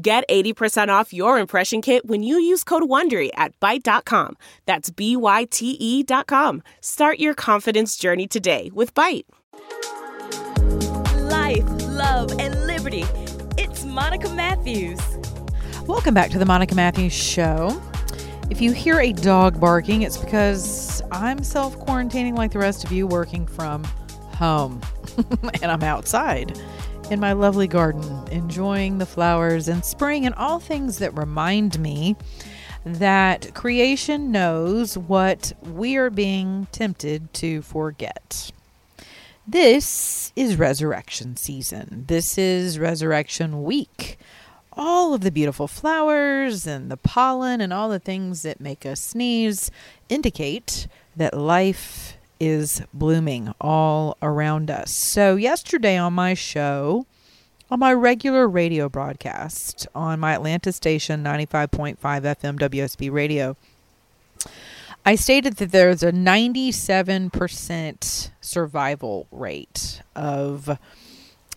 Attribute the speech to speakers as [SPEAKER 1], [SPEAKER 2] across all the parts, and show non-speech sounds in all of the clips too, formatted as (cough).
[SPEAKER 1] Get 80% off your impression kit when you use code WONDERY at Byte.com. That's B-Y-T-E dot com. Start your confidence journey today with Byte.
[SPEAKER 2] Life, love, and liberty. It's Monica Matthews.
[SPEAKER 3] Welcome back to the Monica Matthews Show. If you hear a dog barking, it's because I'm self quarantining like the rest of you, working from home. (laughs) and I'm outside in my lovely garden, enjoying the flowers and spring and all things that remind me that creation knows what we are being tempted to forget. This is resurrection season. This is resurrection week. All of the beautiful flowers and the pollen and all the things that make us sneeze indicate that life is blooming all around us. So, yesterday on my show, on my regular radio broadcast on my Atlanta station 95.5 FM WSB radio, I stated that there's a 97% survival rate of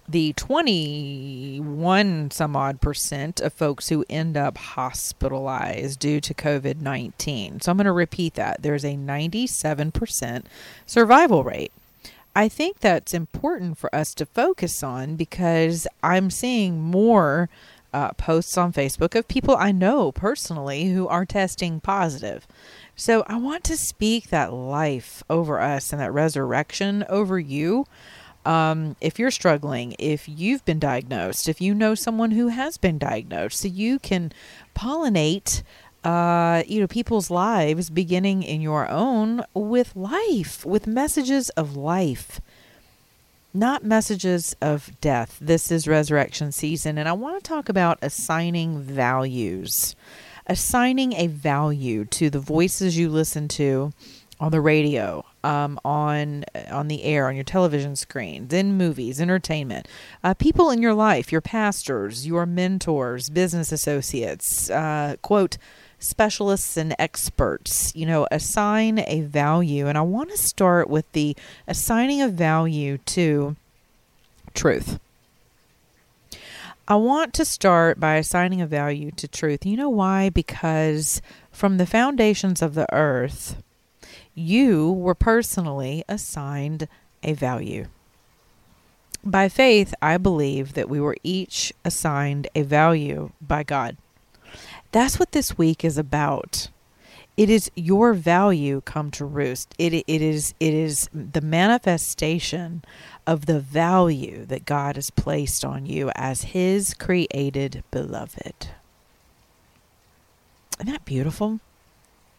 [SPEAKER 3] the 21 some odd percent of folks who end up hospitalized due to COVID 19. So I'm going to repeat that. There's a 97% survival rate. I think that's important for us to focus on because I'm seeing more uh, posts on Facebook of people I know personally who are testing positive. So I want to speak that life over us and that resurrection over you um, if you're struggling, if you've been diagnosed, if you know someone who has been diagnosed, so you can pollinate, uh, you know, people's lives beginning in your own with life, with messages of life, not messages of death. This is resurrection season, and I want to talk about assigning values, assigning a value to the voices you listen to on the radio, um, on on the air, on your television screens, in movies, entertainment, uh, people in your life, your pastors, your mentors, business associates, uh, quote specialists and experts. You know, assign a value, and I want to start with the assigning a value to truth. I want to start by assigning a value to truth. You know why? Because from the foundations of the earth you were personally assigned a value. By faith, I believe that we were each assigned a value by God. That's what this week is about. It is your value come to roost. It, it is it is the manifestation of the value that God has placed on you as his created beloved. Isn't that beautiful?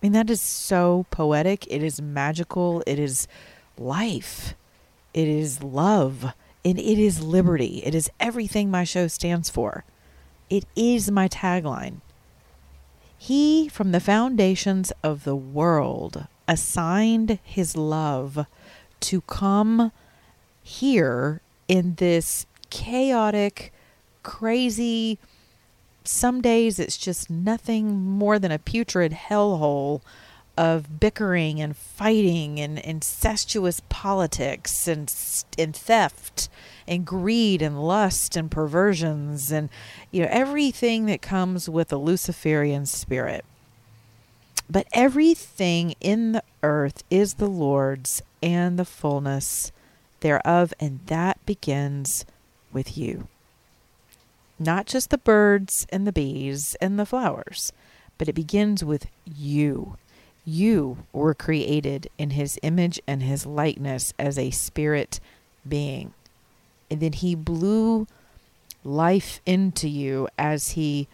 [SPEAKER 3] I mean, that is so poetic. It is magical. It is life. It is love. And it is liberty. It is everything my show stands for. It is my tagline. He, from the foundations of the world, assigned his love to come here in this chaotic, crazy, some days it's just nothing more than a putrid hellhole of bickering and fighting and incestuous politics and and theft and greed and lust and perversions and you know everything that comes with a luciferian spirit. But everything in the earth is the lord's and the fullness thereof and that begins with you not just the birds and the bees and the flowers, but it begins with you. You were created in his image and his likeness as a spirit being. And then he blew life into you as he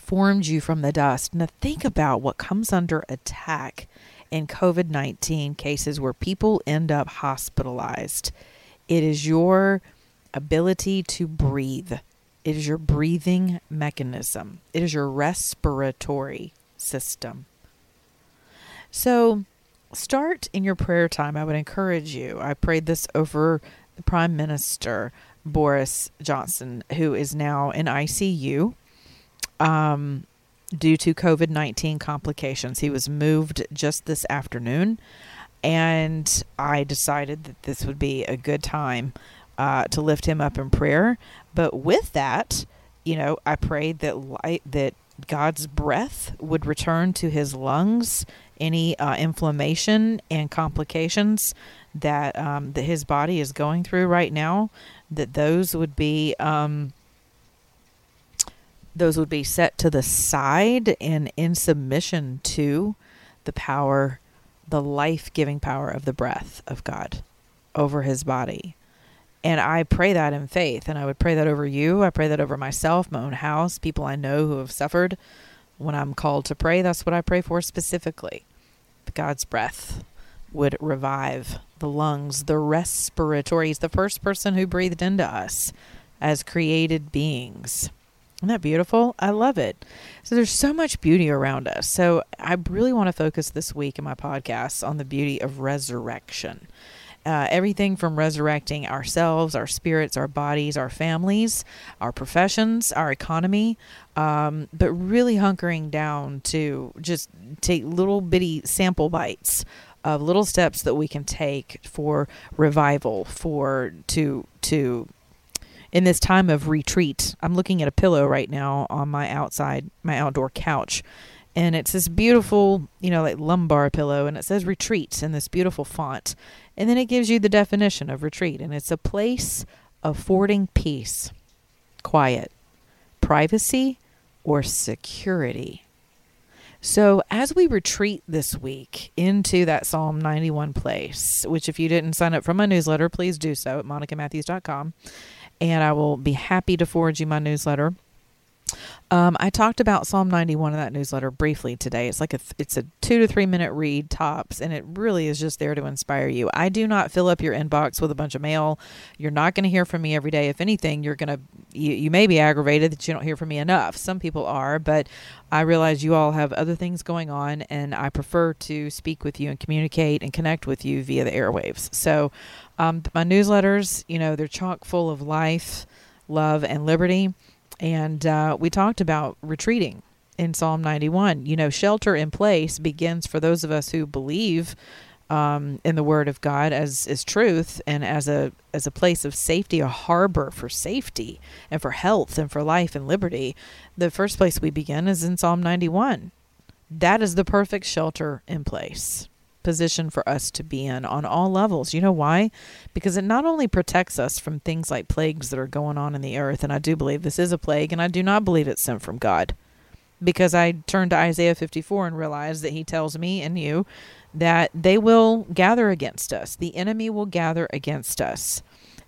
[SPEAKER 3] formed you from the dust. Now, think about what comes under attack in COVID 19 cases where people end up hospitalized. It is your ability to breathe It is your breathing mechanism. It is your respiratory system. So, start in your prayer time. I would encourage you. I prayed this over the Prime Minister, Boris Johnson, who is now in ICU um, due to COVID 19 complications. He was moved just this afternoon, and I decided that this would be a good time uh, to lift him up in prayer. But with that, you know, I prayed that light, that God's breath would return to his lungs, any uh, inflammation and complications that um, that his body is going through right now, that those would be um, those would be set to the side and in submission to the power, the life giving power of the breath of God over his body. And I pray that in faith. And I would pray that over you. I pray that over myself, my own house, people I know who have suffered. When I'm called to pray, that's what I pray for specifically. God's breath would revive the lungs, the respiratory. He's the first person who breathed into us as created beings. Isn't that beautiful? I love it. So there's so much beauty around us. So I really want to focus this week in my podcast on the beauty of resurrection uh, everything from resurrecting ourselves, our spirits, our bodies, our families, our professions, our economy, um, but really hunkering down to just take little bitty sample bites of little steps that we can take for revival, for to to in this time of retreat. I'm looking at a pillow right now on my outside, my outdoor couch and it's this beautiful, you know, like lumbar pillow, and it says retreat in this beautiful font. And then it gives you the definition of retreat, and it's a place affording peace, quiet, privacy, or security. So, as we retreat this week into that Psalm 91 place, which if you didn't sign up for my newsletter, please do so at monicamatthews.com. And I will be happy to forward you my newsletter. Um, I talked about Psalm 91 in that newsletter briefly today. It's like a it's a two to three minute read tops, and it really is just there to inspire you. I do not fill up your inbox with a bunch of mail. You're not going to hear from me every day. If anything, you're going to you, you may be aggravated that you don't hear from me enough. Some people are, but I realize you all have other things going on, and I prefer to speak with you and communicate and connect with you via the airwaves. So, um, my newsletters, you know, they're chock full of life, love, and liberty and uh, we talked about retreating in Psalm 91. You know, shelter in place begins for those of us who believe um, in the Word of God as is truth and as a as a place of safety, a harbor for safety and for health and for life and liberty. The first place we begin is in Psalm 91. That is the perfect shelter in place position for us to be in on all levels. You know why? Because it not only protects us from things like plagues that are going on in the earth, and I do believe this is a plague, and I do not believe it's sent from God. Because I turned to Isaiah 54 and realized that he tells me and you that they will gather against us. The enemy will gather against us.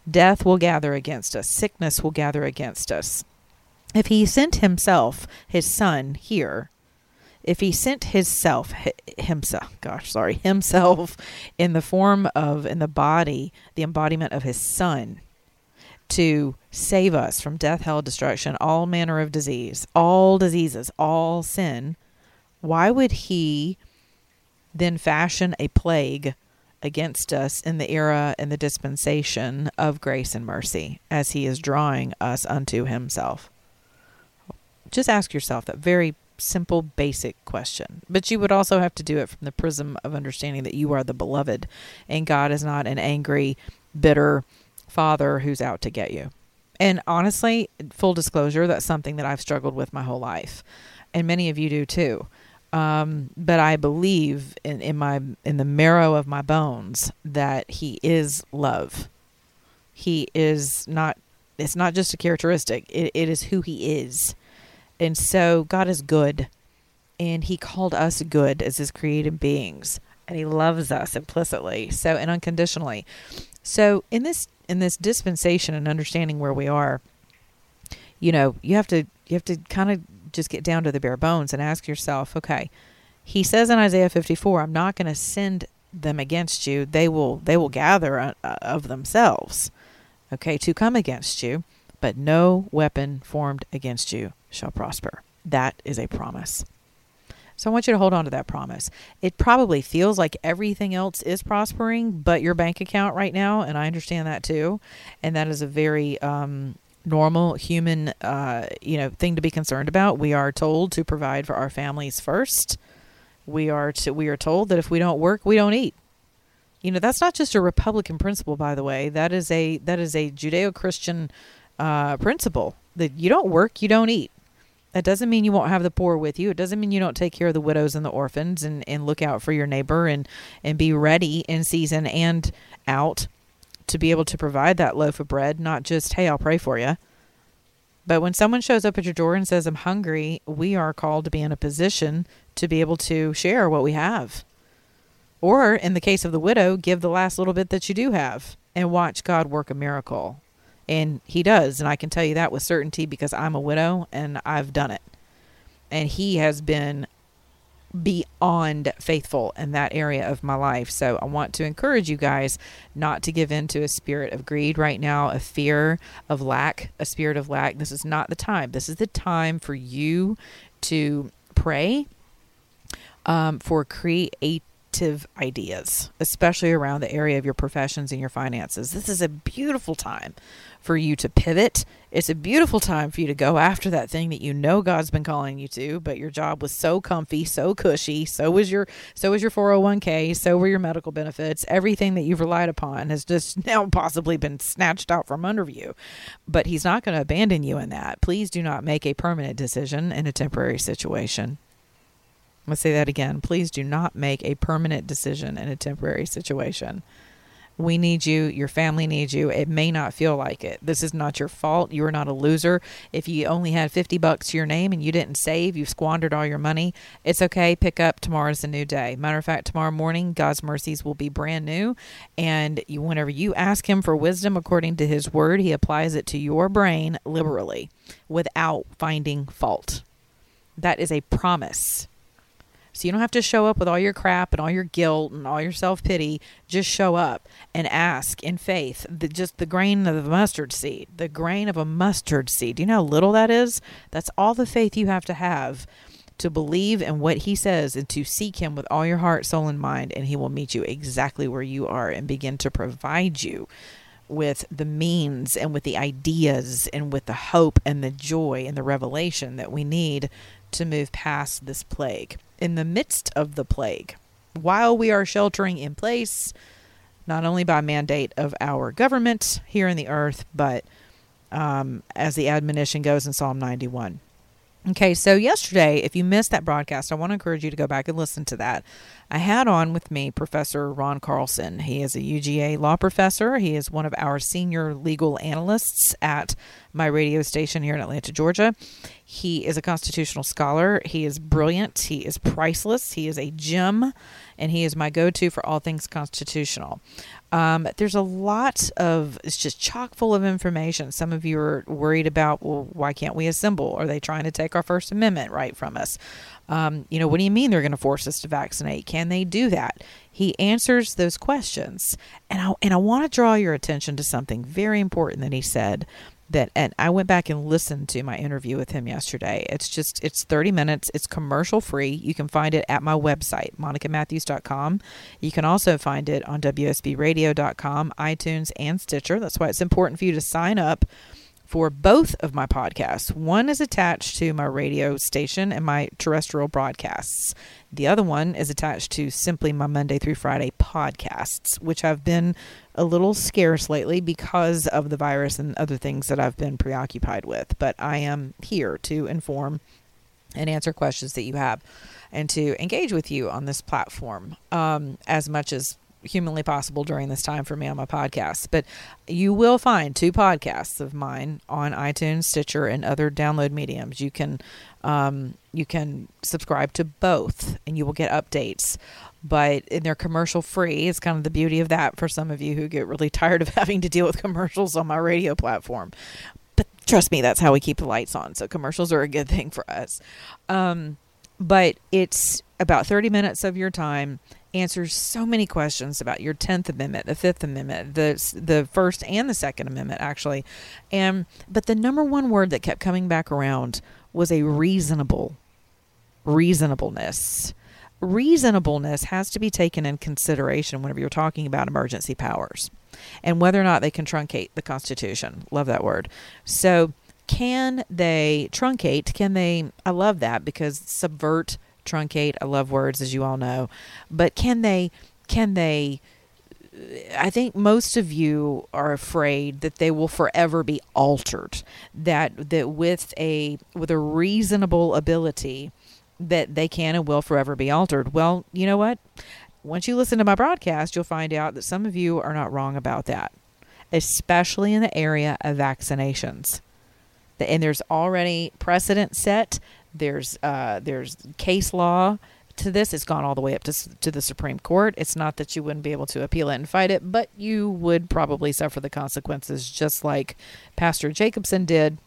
[SPEAKER 3] Death will gather against us. Sickness will gather against us. If he sent himself, his son, here, if he sent his self himself gosh sorry (laughs) himself in the form of in the body the embodiment of his son to save us from death hell destruction all manner of disease all diseases all sin why would he then fashion a plague against us in the era and the dispensation of grace and mercy as he is drawing us unto himself? Just ask yourself that very simple, basic question. But you would also have to do it from the prism of understanding that you are the beloved and God is not an angry, bitter father who's out to get you. And honestly, full disclosure, that's something that I've struggled with my whole life. And many of you do too. Um, but I believe in, in my in the marrow of my bones that he is love. He is not it's not just a characteristic, it, it is who he is. And so God is good. And he called us good as his created beings. And he loves us implicitly, so and unconditionally. So in this in this dispensation and understanding where we are, you know, you have to you have to kind of just get down to the bare bones and ask yourself, okay, he says in Isaiah 54, I'm not going to send them against you. They will they will gather uh, of themselves, okay, to come against you. but no weapon formed against you shall prosper. That is a promise. So I want you to hold on to that promise. It probably feels like everything else is prospering, but your bank account right now, and I understand that too, and that is a very um, normal human, uh, you know, thing to be concerned about. We are told to provide for our families first. We are to, we are told that if we don't work, we don't eat. You know, that's not just a Republican principle, by the way. That is a that is a Judeo-Christian uh, principle that you don't work, you don't eat. That doesn't mean you won't have the poor with you. It doesn't mean you don't take care of the widows and the orphans and, and look out for your neighbor and, and be ready in season and out to be able to provide that loaf of bread, not just, hey, I'll pray for you. But when someone shows up at your door and says, I'm hungry, we are called to be in a position to be able to share what we have. Or, in the case of the widow, give the last little bit that you do have and watch God work a miracle. And he does. And I can tell you that with certainty because I'm a widow and I've done it. And he has been beyond faithful in that area of my life. So I want to encourage you guys not to give in to a spirit of greed right now, a fear of lack, a spirit of lack. This is not the time. This is the time for you to pray um, for create ideas, especially around the area of your professions and your finances. This is a beautiful time for you to pivot. It's a beautiful time for you to go after that thing that you know God's been calling you to, but your job was so comfy, so cushy, so was your so was your 401k, so were your medical benefits. Everything that you've relied upon has just (laughs) now possibly been snatched out from under you. But he's not going to abandon you in that. Please do not make a permanent decision in a temporary situation. To say that again. Please do not make a permanent decision in a temporary situation. We need you. Your family needs you. It may not feel like it. This is not your fault. You are not a loser. If you only had 50 bucks to your name and you didn't save, you've squandered all your money. It's okay. Pick up. Tomorrow's a new day. Matter of fact, tomorrow morning, God's mercies will be brand new. And you, whenever you ask Him for wisdom according to His word, He applies it to your brain liberally without finding fault. That is a promise. So you don't have to show up with all your crap and all your guilt and all your self pity. Just show up and ask in faith. The, just the grain of a mustard seed, the grain of a mustard seed. Do you know how little that is? That's all the faith you have to have to believe in what he says and to seek him with all your heart, soul, and mind, and he will meet you exactly where you are and begin to provide you with the means and with the ideas and with the hope and the joy and the revelation that we need to move past this plague in the midst of the plague, while we are sheltering in place, not only by mandate of our government here in the earth, but um, as the admonition goes in Psalm 91. Okay, so yesterday, if you missed that broadcast, I want to encourage you to go back and listen to that. I had on with me Professor Ron Carlson. He is a UGA law professor. He is one of our senior legal analysts at my radio station here in Atlanta, Georgia. He is a constitutional scholar. He is brilliant. He is priceless. He is a gem, and he is my go to for all things constitutional. Um, there's a lot of, it's just chock full of information. Some of you are worried about, well, why can't we assemble? Are they trying to take our First Amendment right from us? Um, you know, what do you mean they're going to force us to vaccinate? Can they do that? He answers those questions. And I, and I want to draw your attention to something very important that he said that and I went back and listened to my interview with him yesterday. It's just it's 30 minutes. It's commercial free. You can find it at my website, monicamatthews.com. You can also find it on wsbradio.com, iTunes, and Stitcher. That's why it's important for you to sign up for both of my podcasts. One is attached to my radio station and my terrestrial broadcasts. The other one is attached to simply my Monday through Friday podcasts, which have been a little scarce lately because of the virus and other things that I've been preoccupied with. But I am here to inform and answer questions that you have and to engage with you on this platform um, as much as humanly possible during this time for me on my podcast. But you will find two podcasts of mine on iTunes, Stitcher, and other download mediums. You can um, you can subscribe to both, and you will get updates. But and they're commercial free. It's kind of the beauty of that for some of you who get really (laughs) tired of having to deal with commercials on my radio platform. But trust me, that's how we keep the lights on. So commercials are a good thing for us. Um, but it's about 30 minutes of your time answers so many questions about your 10th amendment the 5th amendment the the first and the second amendment actually. And but the number one word that kept coming back around was a reasonable reasonableness. Reasonableness has to be taken in consideration whenever you're talking about emergency powers and whether or not they can truncate the constitution. Love that word. So can they truncate can they i love that because subvert truncate. I love words, as you all know, but can they? Can they? I think most of you are afraid that they will forever be altered. That that with a with a reasonable ability, that they can and will forever be altered. Well, you know what? Once you listen to my broadcast, you'll find out that some of you are not wrong about that, especially in the area of vaccinations. And there's already precedent set there's uh, there's case law to this. It's gone all the way up to to the Supreme Court. It's not that you wouldn't be able to appeal it and fight it, but you would probably suffer the consequences, just like Pastor Jacobson did.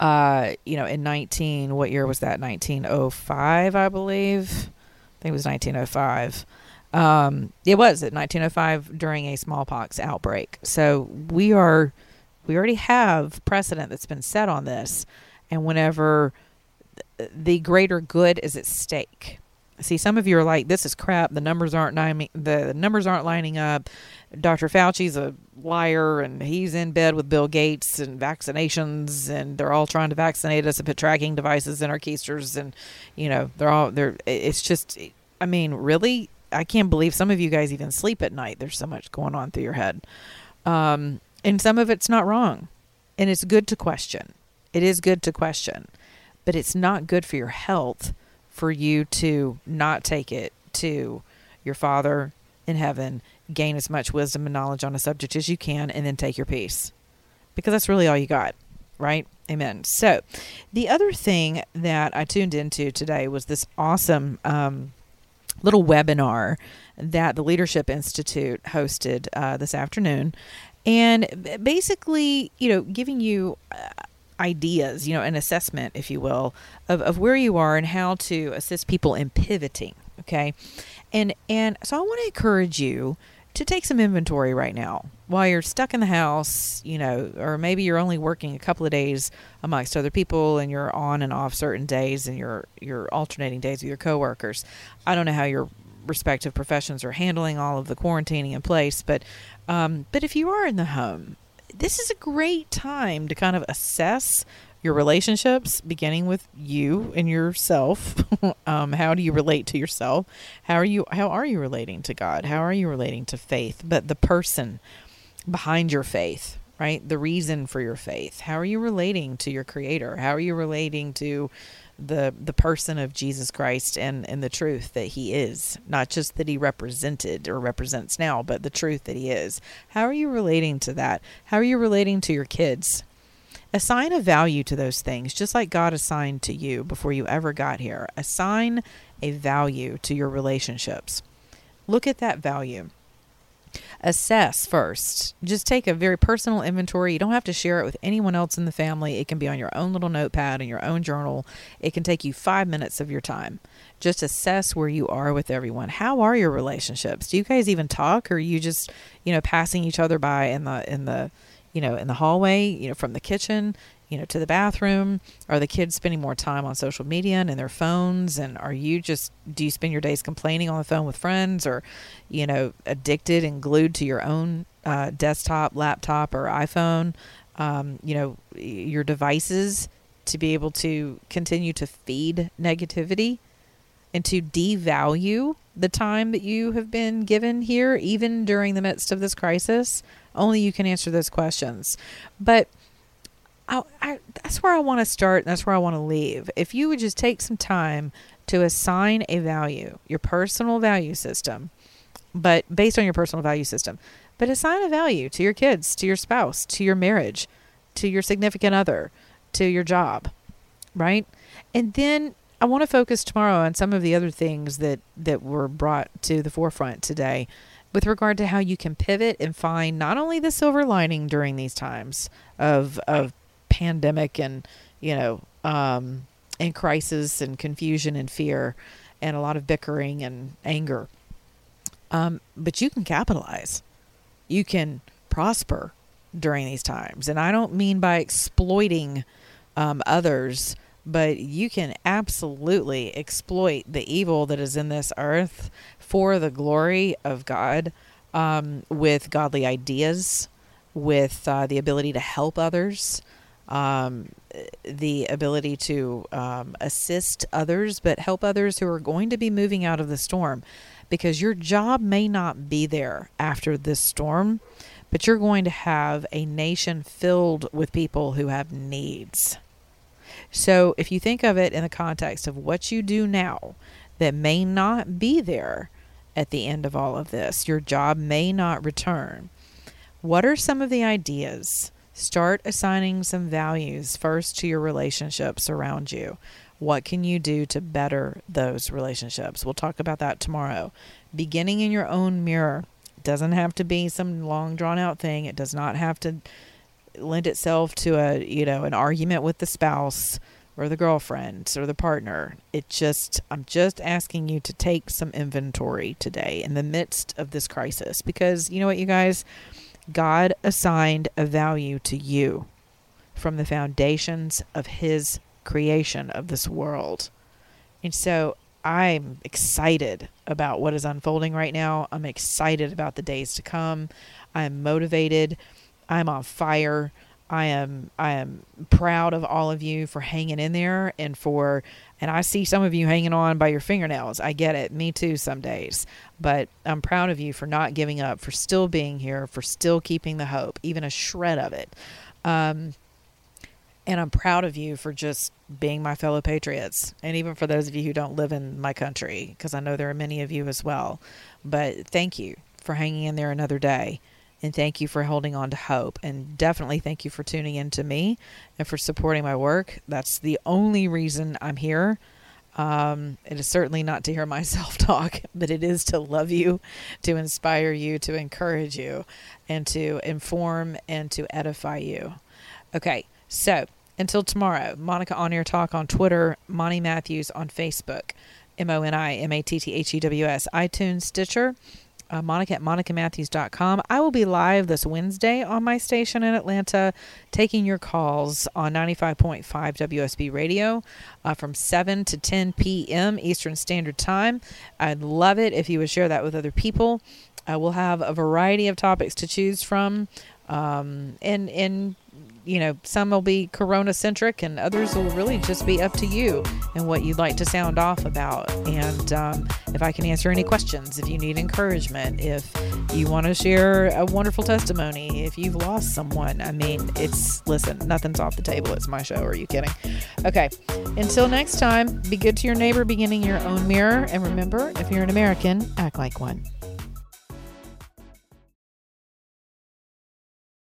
[SPEAKER 3] Uh, you know, in 19, what year was that? 1905, I believe. I think it was 1905. Um, it was at 1905 during a smallpox outbreak. So we are, we already have precedent that's been set on this, and whenever the greater good is at stake. See, some of you are like, "This is crap. The numbers aren't the numbers aren't lining up." Dr. Fauci's a liar, and he's in bed with Bill Gates and vaccinations, and they're all trying to vaccinate us and put tracking devices in our keisters, and you know, they're all they're. It's just, I mean, really, I can't believe some of you guys even sleep at night. There's so much going on through your head, um, and some of it's not wrong, and it's good to question. It is good to question but it's not good for your health for you to not take it to your Father in heaven, gain as much wisdom and knowledge on a subject as you can, and then take your peace. Because that's really all you got, right? Amen. So, the other thing that I tuned into today was this awesome um, little webinar that the Leadership Institute hosted uh, this afternoon. And basically, you know, giving you. Uh, ideas, you know, an assessment, if you will, of, of where you are and how to assist people in pivoting. Okay. And and so I want to encourage you to take some inventory right now while you're stuck in the house, you know, or maybe you're only working a couple of days amongst other people and you're on and off certain days and you're you're alternating days with your coworkers. I don't know how your respective professions are handling all of the quarantining in place, but um, but if you are in the home this is a great time to kind of assess your relationships, beginning with you and yourself. (laughs) um, how do you relate to yourself? How are you? How are you relating to God? How are you relating to faith? But the person behind your faith, right? The reason for your faith. How are you relating to your Creator? How are you relating to the the person of Jesus Christ and and the truth that he is. Not just that he represented or represents now but the truth that he is. How are you relating to that? How are you relating to your kids? Assign a value to those things just like God assigned to you before you ever got here. Assign a value to your relationships. Look at that value assess first. Just take a very personal inventory. You don't have to share it with anyone else in the family. It can be on your own little notepad in your own journal. It can take you five minutes of your time. Just assess where you are with everyone. How are your relationships? Do you guys even talk, or are you just, you know, passing each other by in the in the, you know, in the hallway, you know, from the kitchen? You know, to the bathroom? Are the kids spending more time on social media and in their phones? And are you just, do you spend your days complaining on the phone with friends or, you know, addicted and glued to your own uh, desktop, laptop, or iPhone? Um, you know, your devices to be able to continue to feed negativity and to devalue the time that you have been given here, even during the midst of this crisis? Only you can answer those questions. But I, I, that's where I want to start. And that's where I want to leave. If you would just take some time to assign a value, your personal value system, but based on your personal value system, but assign a value to your kids, to your spouse, to your marriage, to your significant other, to your job, right? And then I want to focus tomorrow on some of the other things that that were brought to the forefront today with regard to how you can pivot and find not only the silver lining during these times of of pandemic and you know um, and crisis and confusion and fear and a lot of bickering and anger Um, but you can capitalize. You can prosper during these times. And I don't mean by exploiting um, others, but you can absolutely exploit the evil that is in this earth for the glory of God um, with godly ideas, with uh, the ability to help others. Um, the ability to um, assist others, but help others who are going to be moving out of the storm because your job may not be there after this storm, but you're going to have a nation filled with people who have needs. So if you think of it in the context of what you do now that may not be there at the end of all of this, your job may not return. What are some of the ideas? Start assigning some values first to your relationships around you. What can you do to better those relationships? We'll talk about that tomorrow. Beginning in your own mirror doesn't have to be some long drawn out thing. It does not have to lend itself to a, you know, an argument with the spouse or the girlfriend or the partner. It just I'm just asking you to take some inventory today in the midst of this crisis because you know what you guys God assigned a value to you from the foundations of his creation of this world. And so I'm excited about what is unfolding right now. I'm excited about the days to come. I'm motivated. I'm on fire. I am I am proud of all of you for hanging in there and for and I see some of you hanging on by your fingernails. I get it. Me too some days. But I'm proud of you for not giving up, for still being here, for still keeping the hope, even a shred of it. Um, and I'm proud of you for just being my fellow patriots. And even for those of you who don't live in my country, because I know there are many of you as well. But thank you for hanging in there another day. And thank you for holding on to hope. And definitely thank you for tuning in to me and for supporting my work. That's the only reason I'm here. Um, it is certainly not to hear (laughs) myself talk, but it is to love you, to inspire you, to encourage you, and to inform and to edify you. Okay, so until tomorrow, Monica On Air Talk on Twitter, Moni Matthews on Facebook, M O N I M A T T H E W S, iTunes, Stitcher uh, Monica at monicamatthews.com. I will be live this Wednesday on my station in Atlanta, taking your calls on 95.5 WSB radio uh, from 7 to 10 p.m. Eastern Standard Time. I'd love it if you would share that with other people. Uh, we'll have a variety of topics to choose from. Um, and, and you know, some will be Corona centric and others will really just be up to you and what you'd like to sound off about. And um, if I can answer any questions, if you need encouragement, if you want to share a wonderful testimony, if you've lost someone, I mean, it's, listen, nothing's off the table. It's my show. Are you kidding? Okay. Until next time, be good to your neighbor, beginning your own mirror. And remember, if you're an American, act like one.